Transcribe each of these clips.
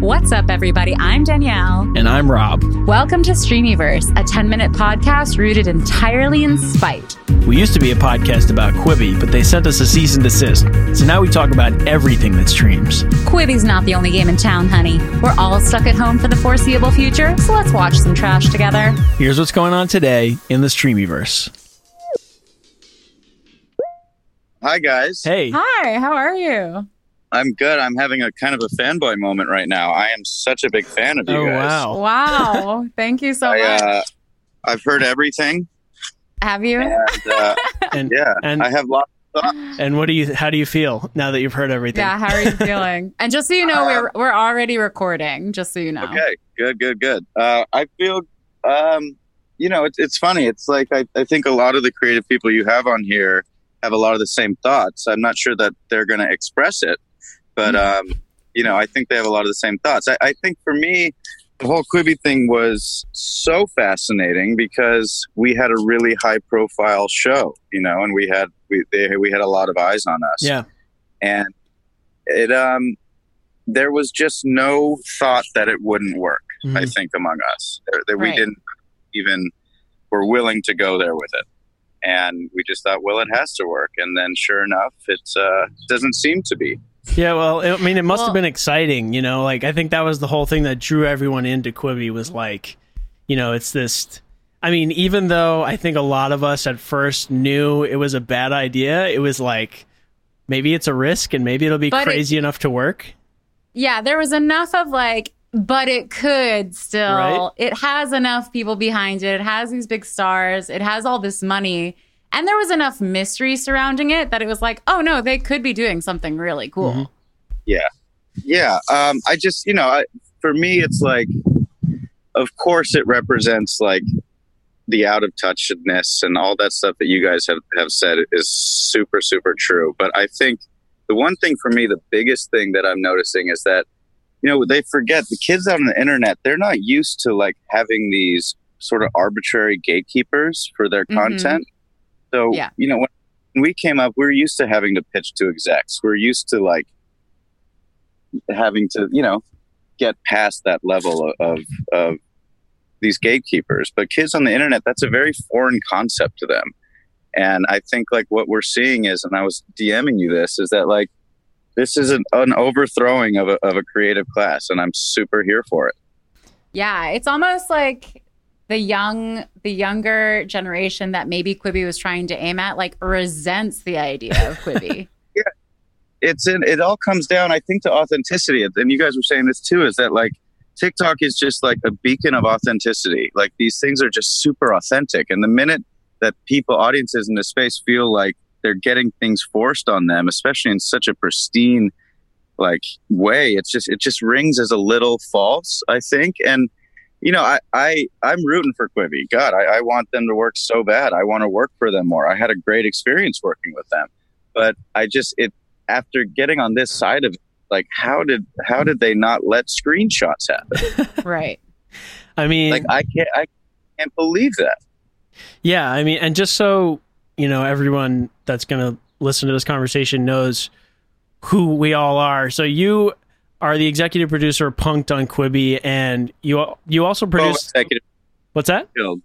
What's up, everybody? I'm Danielle. And I'm Rob. Welcome to Streamyverse, a 10 minute podcast rooted entirely in spite. We used to be a podcast about Quibi, but they sent us a cease and desist. So now we talk about everything that streams. Quibi's not the only game in town, honey. We're all stuck at home for the foreseeable future, so let's watch some trash together. Here's what's going on today in the Streamyverse. Hi, guys. Hey. Hi, how are you? I'm good. I'm having a kind of a fanboy moment right now. I am such a big fan of you Oh, guys. wow. Wow, thank you so I, much. uh, I've heard everything, Have you? and uh, And yeah, and I have lots of thoughts. and what do you how do you feel now that you've heard everything? Yeah, how are you feeling? And just so you know, we're we're already recording. Just so you know. Okay, good, good, good. Uh, I feel, um, you know, it's it's funny. It's like I, I think a lot of the creative people you have on here have a lot of the same thoughts. I'm not sure that they're going to express it, but um, you know, I think they have a lot of the same thoughts. I, I think for me, the whole Quibi thing was so fascinating because we had a really high profile show, you know, and we had we they, we had a lot of eyes on us. Yeah. and it um there was just no thought that it wouldn't work Mhm. i think among us. That we didn't even were willing to go there with it. And we just thought well it has to work. And then sure enough it uh, doesn't seem to be Yeah, well, I mean, it must Well- have been exciting, you know. Like, I think that was the whole thing that drew everyone into Quibi was like, you know, it's this. I mean, even though I think a lot of us at first knew it was a bad idea, it was like maybe it's a risk and maybe it'll be But it- crazy enough to work. Yeah, there was enough of like, but it could still. Right. It has enough people behind it. It has these big stars. It has all this money. And there was enough mystery surrounding it that it was like, oh no, they could be doing something really cool. Mhm. yeah um, i just you know I, for me it's like of course it represents like the out of touchedness and all that stuff that you guys have, have said is super super true but i think the one thing for me the biggest thing that i'm noticing is that you know they forget the kids out on the internet they're not used to like having these sort of arbitrary gatekeepers for their Mhm. content so Yeah. you know when we came up we are used to having to pitch to execs. We're used to like having to you know get past that level of, of of these gatekeepers. But kids on the internet that's a very foreign concept to them. And i think like what we're seeing is and i was dming you this is that like this is an, an overthrowing of a, of a creative class and i'm super here for it. Yeah, it's almost like the young, the younger generation that maybe Quibi was trying to aim at, like resents the idea of Quibi. yeah. it's in it all comes down i think to authenticity and you guys were saying this too is that like tiktok is just like a beacon of authenticity like these things are just super authentic and the minute that people audiences in this space feel like they're getting things forced on them especially in such a pristine like way it's just it just rings as a little false i think and you know i i i'm rooting for quibi. God I, I want them to work so bad. I want to work for them more. I had a great experience working with them. But i just it after getting on this side of it, like how did how did they not let screenshots happen? Right. I mean, like i can't i can't believe that. Yeah, I mean, and just so you know, everyone that's going to listen to this conversation knows who we all are. So you are the executive producer of Punked on Quibi, and you you also produce what's that? killed.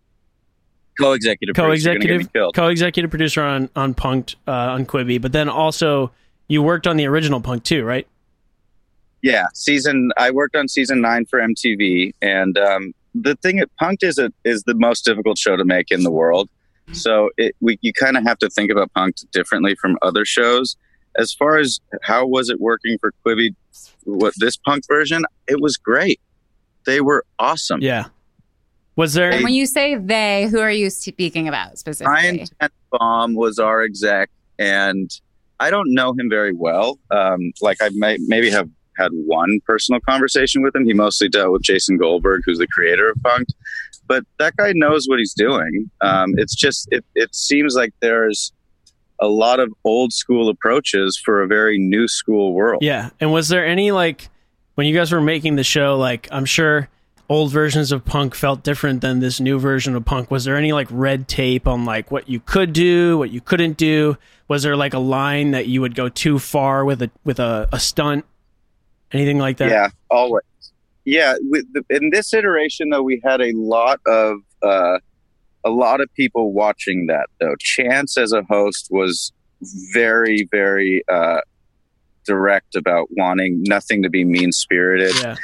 Co-executive producer, you're gonna get me Co-executive co-executive producer on on Punked uh, on Quibi, but then also you worked on the original Punk too, right? yeah season i worked on season nine for mtv and um, the thing at punked is a, is the most difficult show to make in the world. So it, we, you kind of have to think about punked differently from other shows as far as how was it working for quibi what this punk version it was great they were awesome Yeah. Was there? And when you say they, who are you speaking about specifically? Ryan Tenenbaum was our exec, and I don't know him very well. Um, like I may, maybe have had one personal conversation with him. He mostly dealt with Jason Goldberg, who's the creator of Punked. But that guy knows what he's doing. Um, it's just it, it seems like there's a lot of old school approaches for a very new school world. Yeah. And was there any like when you guys were making the show, like I'm sure old versions of punk felt different than this new version of punk. Was there any like red tape on like what you could do, what you couldn't do? Was there like a line that you would go too far with a with a, a stunt? anything like that? Yeah, always. Yeah, with the, in this iteration though, we had a lot of uh, a lot of people watching that though. Chance as a host was very, very uh, direct about wanting nothing to be mean spirited, Yeah.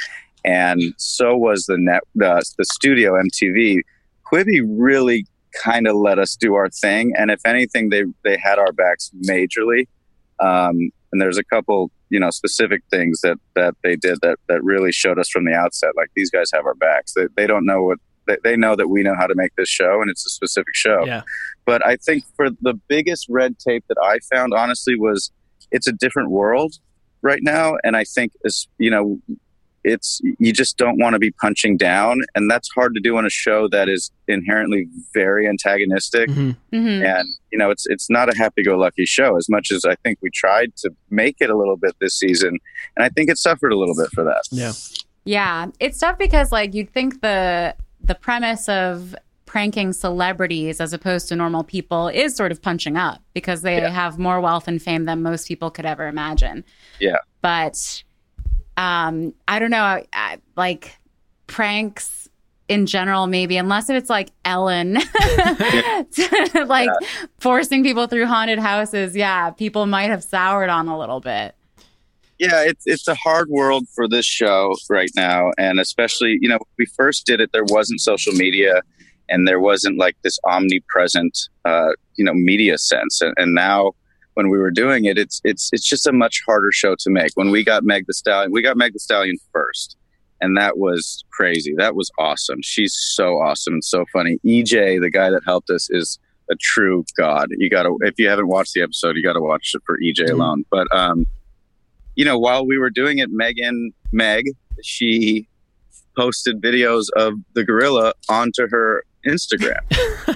and so was the net the, the studio MTV. Quibi really kind of let us do our thing, and if anything, they they had our backs majorly. Um, and there's a couple, you know, specific things that that they did that that really showed us from the outset, like these guys have our backs. They they don't know what they, they know that we know how to make this show, and it's a specific show. Yeah. But I think for the biggest red tape that I found, honestly, was it's a different world right now, and I think is you know it's you just don't want to be punching down and that's hard to do on a show that is inherently very antagonistic Mhm. Mhm. and you know it's it's not a happy-go-lucky show as much as i think we tried to make it a little bit this season and i think it suffered a little bit for that Yeah. Yeah, it's tough because like you'd think the the premise of pranking celebrities as opposed to normal people is sort of punching up because they Yeah. have more wealth and fame than most people could ever imagine. Yeah. But um I don't know, I, I, like pranks in general maybe unless if it's like Ellen like forcing people through haunted houses, yeah, people might have soured on a little bit. Yeah it's it's a hard world for this show right now and especially you know we first did it there wasn't social media and there wasn't like this omnipresent uh, you know media sense and, and now when we were doing it it's it's it's just a much harder show to make. When we got Meg Thee Stallion we got Meg Thee Stallion first and that was crazy. That was awesome. She's so awesome and so funny. Ej the guy that helped us is a true god. You gotta if you haven't watched the episode you gotta watch it for ej Mhm. alone. But um you know, while we were doing it, Megan, Meg, she posted videos of the gorilla onto her Instagram.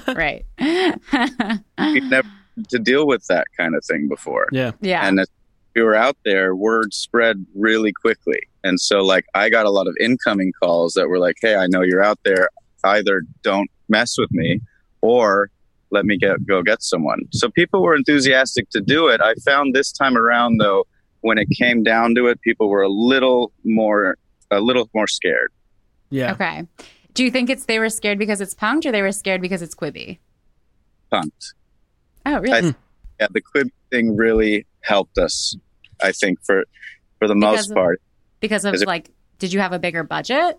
right. We've never had to deal with that kind of thing before. Yeah. yeah. And as we were out there, word spread really quickly. And so, like, I got a lot of incoming calls that were like, hey, I know you're out there. Either don't mess with me or let me get go get someone. So people were enthusiastic to do it. I found this time around though, when it came down to it, people were a little more a little more scared. Yeah. Okay. Do you think it's they were scared because it's punked or they were scared because it's Quibi? Punked. Oh, really? I- Yeah, the quib thing really helped us, I think, for for the Because most of- part. because of is it- like, did you have a bigger budget?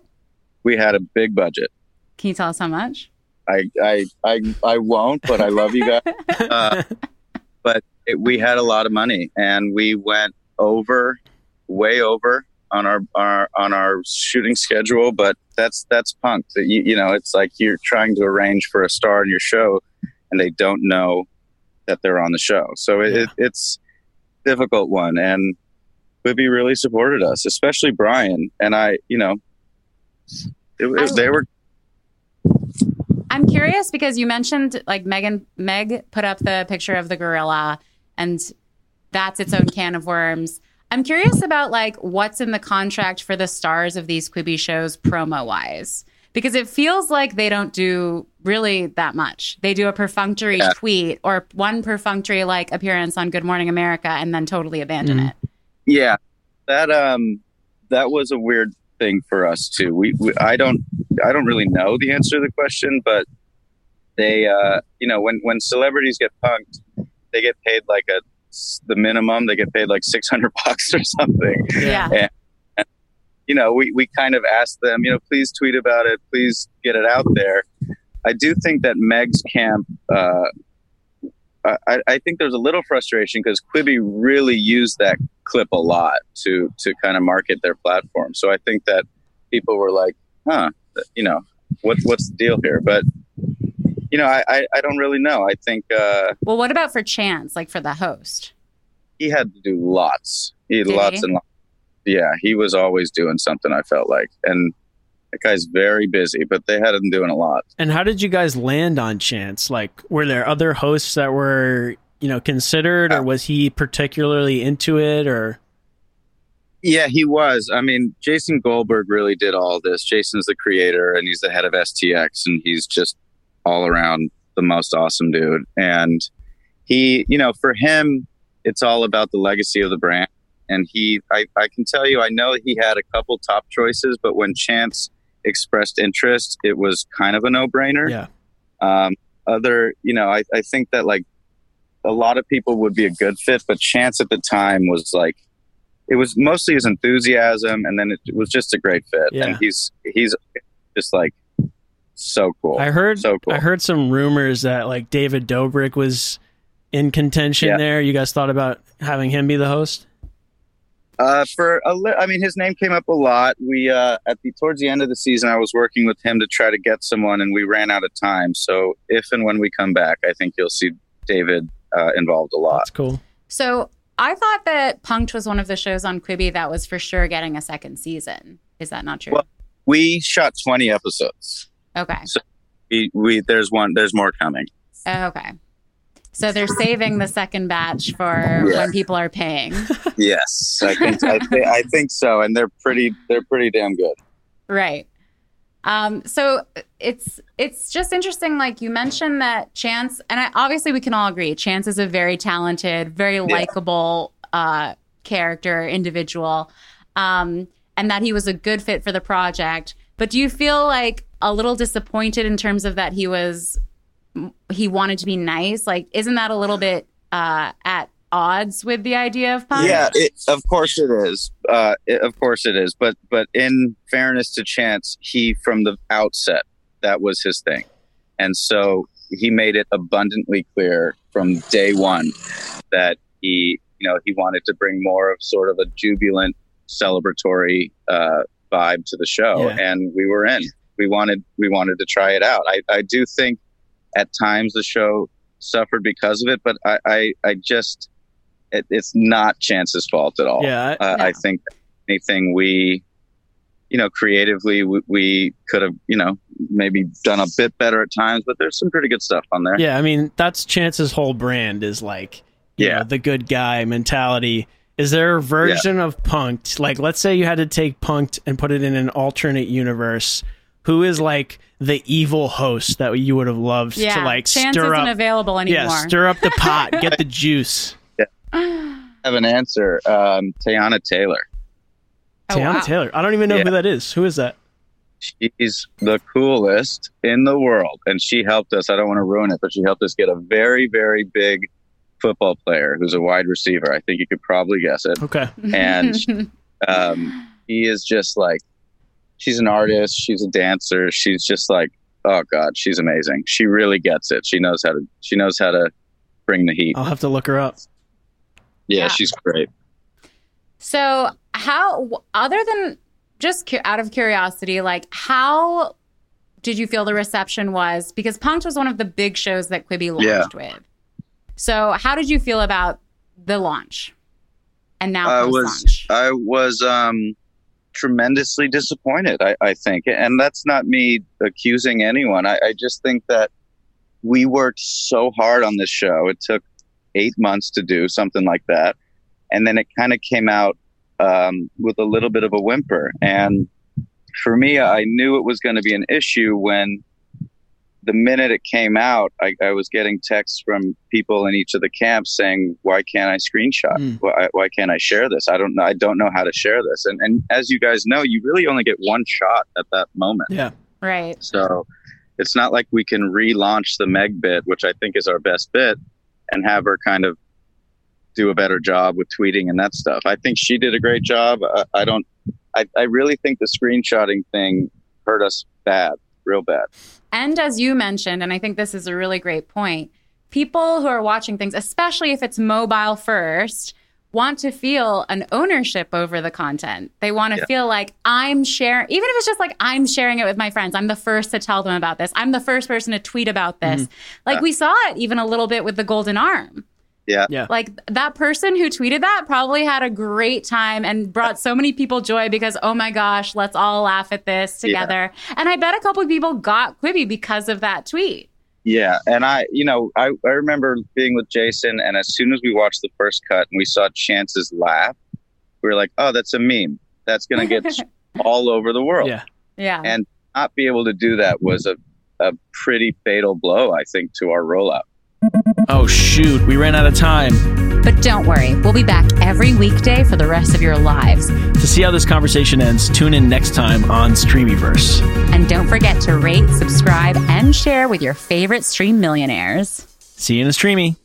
We had a big budget. Can you tell us how much? I I I, I won't, but I love you guys. Uh, but it, we had a lot of money, and we went over, way over on our, our on our shooting schedule. But that's that's punk. That you you know, it's like you're trying to arrange for a star in your show, and they don't know that they're on the show. So it, Yeah. it, it's difficult one, and Quibi really supported us, especially Brian and I. You know, it, was I- they were I'm curious because you mentioned like Megan Meg put up the picture of the gorilla and that's its own can of worms. I'm curious about like what's in the contract for the stars of these Quibi shows promo wise. Because it feels like they don't do really that much. They do a perfunctory Yeah. tweet or one perfunctory like appearance on Good Morning America and then totally abandon Mhm. it. Yeah, that um, that was a weird thing for us too. We, we I don't I don't really know the answer to the question, but they uh, you know when when celebrities get punked, they get paid like a the minimum. They get paid like six hundred bucks or something. Yeah. You know, we we kind of asked them, you know, please tweet about it, please get it out there. I do think that Meg's camp. Uh, I, I think there's a little frustration because Quibi really used that clip a lot to to kind of market their platform. So I think that people were like, "Huh, you know, what what's the deal here?" But you know, I I, I don't really know. I think uh, Well, what about for Chance, like for the host? he had to do lots. He had Did lots he? and lots. Yeah, he was always doing something. I felt like, and that guy's very busy, but they had him doing a lot. And how did you guys land on Chance? Like, were there other hosts that were, you know, considered, or was he particularly into it, or? Yeah, he was. I mean, Jason Goldberg really did all this. Jason's the creator and he's the head of STX and he's just all around the most awesome dude. And he, you know, for him, it's all about the legacy of the brand. and he I, I can tell you I know he had a couple top choices, but when Chance expressed interest, it was kind of a no brainer. Yeah. Um, other, you know, I, I think that like a lot of people would be a good fit, but Chance at the time was like, it was mostly his enthusiasm, and then it was just a great fit. Yeah. And he's he's just like so cool. I heard so cool. I heard some rumors that like David Dobrik was in contention Yeah. there. You guys thought about having him be the host? Uh, for a li- I mean, his name came up a lot. We uh, at the towards the end of the season, I was working with him to try to get someone, and we ran out of time. So if and when we come back, I think you'll see David uh, involved a lot. That's cool. So I thought that Punked was one of the shows on Quibi that was for sure getting a second season. Is that not true? Well- We shot twenty episodes. Okay. We, we there's one there's more coming. Okay. So they're saving the second batch for Yeah. when people are paying. Yes, I think I, th- I think so, and they're pretty they're pretty damn good. Right. Um, so it's it's just interesting. Like you mentioned that Chance, and I, obviously we can all agree, Chance is a very talented, very likable uh, character, individual, um, and that he was a good fit for the project. But do you feel like a little disappointed in terms of that he was he wanted to be nice? Like, isn't that a little bit uh, at odds with the idea of punk? Yeah, it, of course it is. Uh, it, of course it is. But but in fairness to Chance, he from the outset that was his thing, and so he made it abundantly clear from day one that he you know he wanted to bring more of sort of a jubilant, celebratory uh, vibe to the show, Yeah. and we were in. We wanted we wanted to try it out. I, I do think at times the show suffered because of it, but I I, I just it, it's not Chance's fault at all. Yeah, I- uh, No. I think anything we, you know, creatively we, we could have, you know, maybe done a bit better at times, but there's some pretty good stuff on there. Yeah, I mean that's Chance's whole brand is like, you Yeah. know, the good guy mentality. Is there a version of Punked? Like, let's say you had to take Punked and put it in an alternate universe. Who is like the evil host that you would have loved Yeah. to like Chance stir isn't up? available anymore. Yeah, stir up the pot, get the juice. I have an answer. Um, Teyana Taylor. Oh, Teyana wow. Taylor. I don't even know Yeah. who that is. Who is that? She's the coolest in the world, and she helped us. I don't want to ruin it, but she helped us get a very, very big football player who's a wide receiver. I think you could probably guess it. Okay. And um, he is just like she's an artist she's a dancer she's just like oh god she's amazing she really gets it she knows how to she knows how to bring the heat I'll have to look her up. yeah, Yeah. she's great So, how, other than just cu- out of curiosity, like how did you feel the reception was? Because Punked was one of the big shows that Quibi launched with. So, how did you feel about the launch and now I was launch? i was um tremendously disappointed I, I think. And that's not me accusing anyone. I, I just think that we worked so hard on this show. It took eight months to do something like that. And then it kind of came out um, with a little bit of a whimper. And for me i knew it was going to be an issue when the minute it came out I, I was getting texts from people in each of the camps saying why can't i screenshot Mm. why, why can't i share this i don't know i don't know how to share this and, and as you guys know you really only get one shot at that moment Yeah. right. so it's not like we can relaunch the Meg bit, which I think is our best bit, and have her kind of do a better job with tweeting and that stuff. I think she did a great job. I, I don't. I, I really think the screenshotting thing hurt us bad, real bad. And as you mentioned, and I think this is a really great point, people who are watching things, especially if it's mobile first, want to feel an ownership over the content. They want to Yeah. feel like I'm sharing, even if it's just like I'm sharing it with my friends. I'm the first to tell them about this. I'm the first person to tweet about this. Mm-hmm. Like Yeah. we saw it even a little bit with the golden arm. Yeah. Yeah. Like that person who tweeted that probably had a great time and brought so many people joy because, oh my gosh, let's all laugh at this Yeah. together. And I bet a couple of people got Quibi because of that tweet. Yeah, and I, you know, I, I remember being with Jason, and as soon as we watched the first cut and we saw Chance's laugh, we were like, "Oh, that's a meme. That's gonna get all over the world." Yeah. Yeah. And not be able to do that was a, a pretty fatal blow, I think, to our rollout. Oh shoot, we ran out of time. But don't worry, we'll be back every weekday for the rest of your lives. To see how this conversation ends, tune in next time on Streamyverse. And don't forget to rate, subscribe, and share with your favorite stream millionaires. See you in the streamy.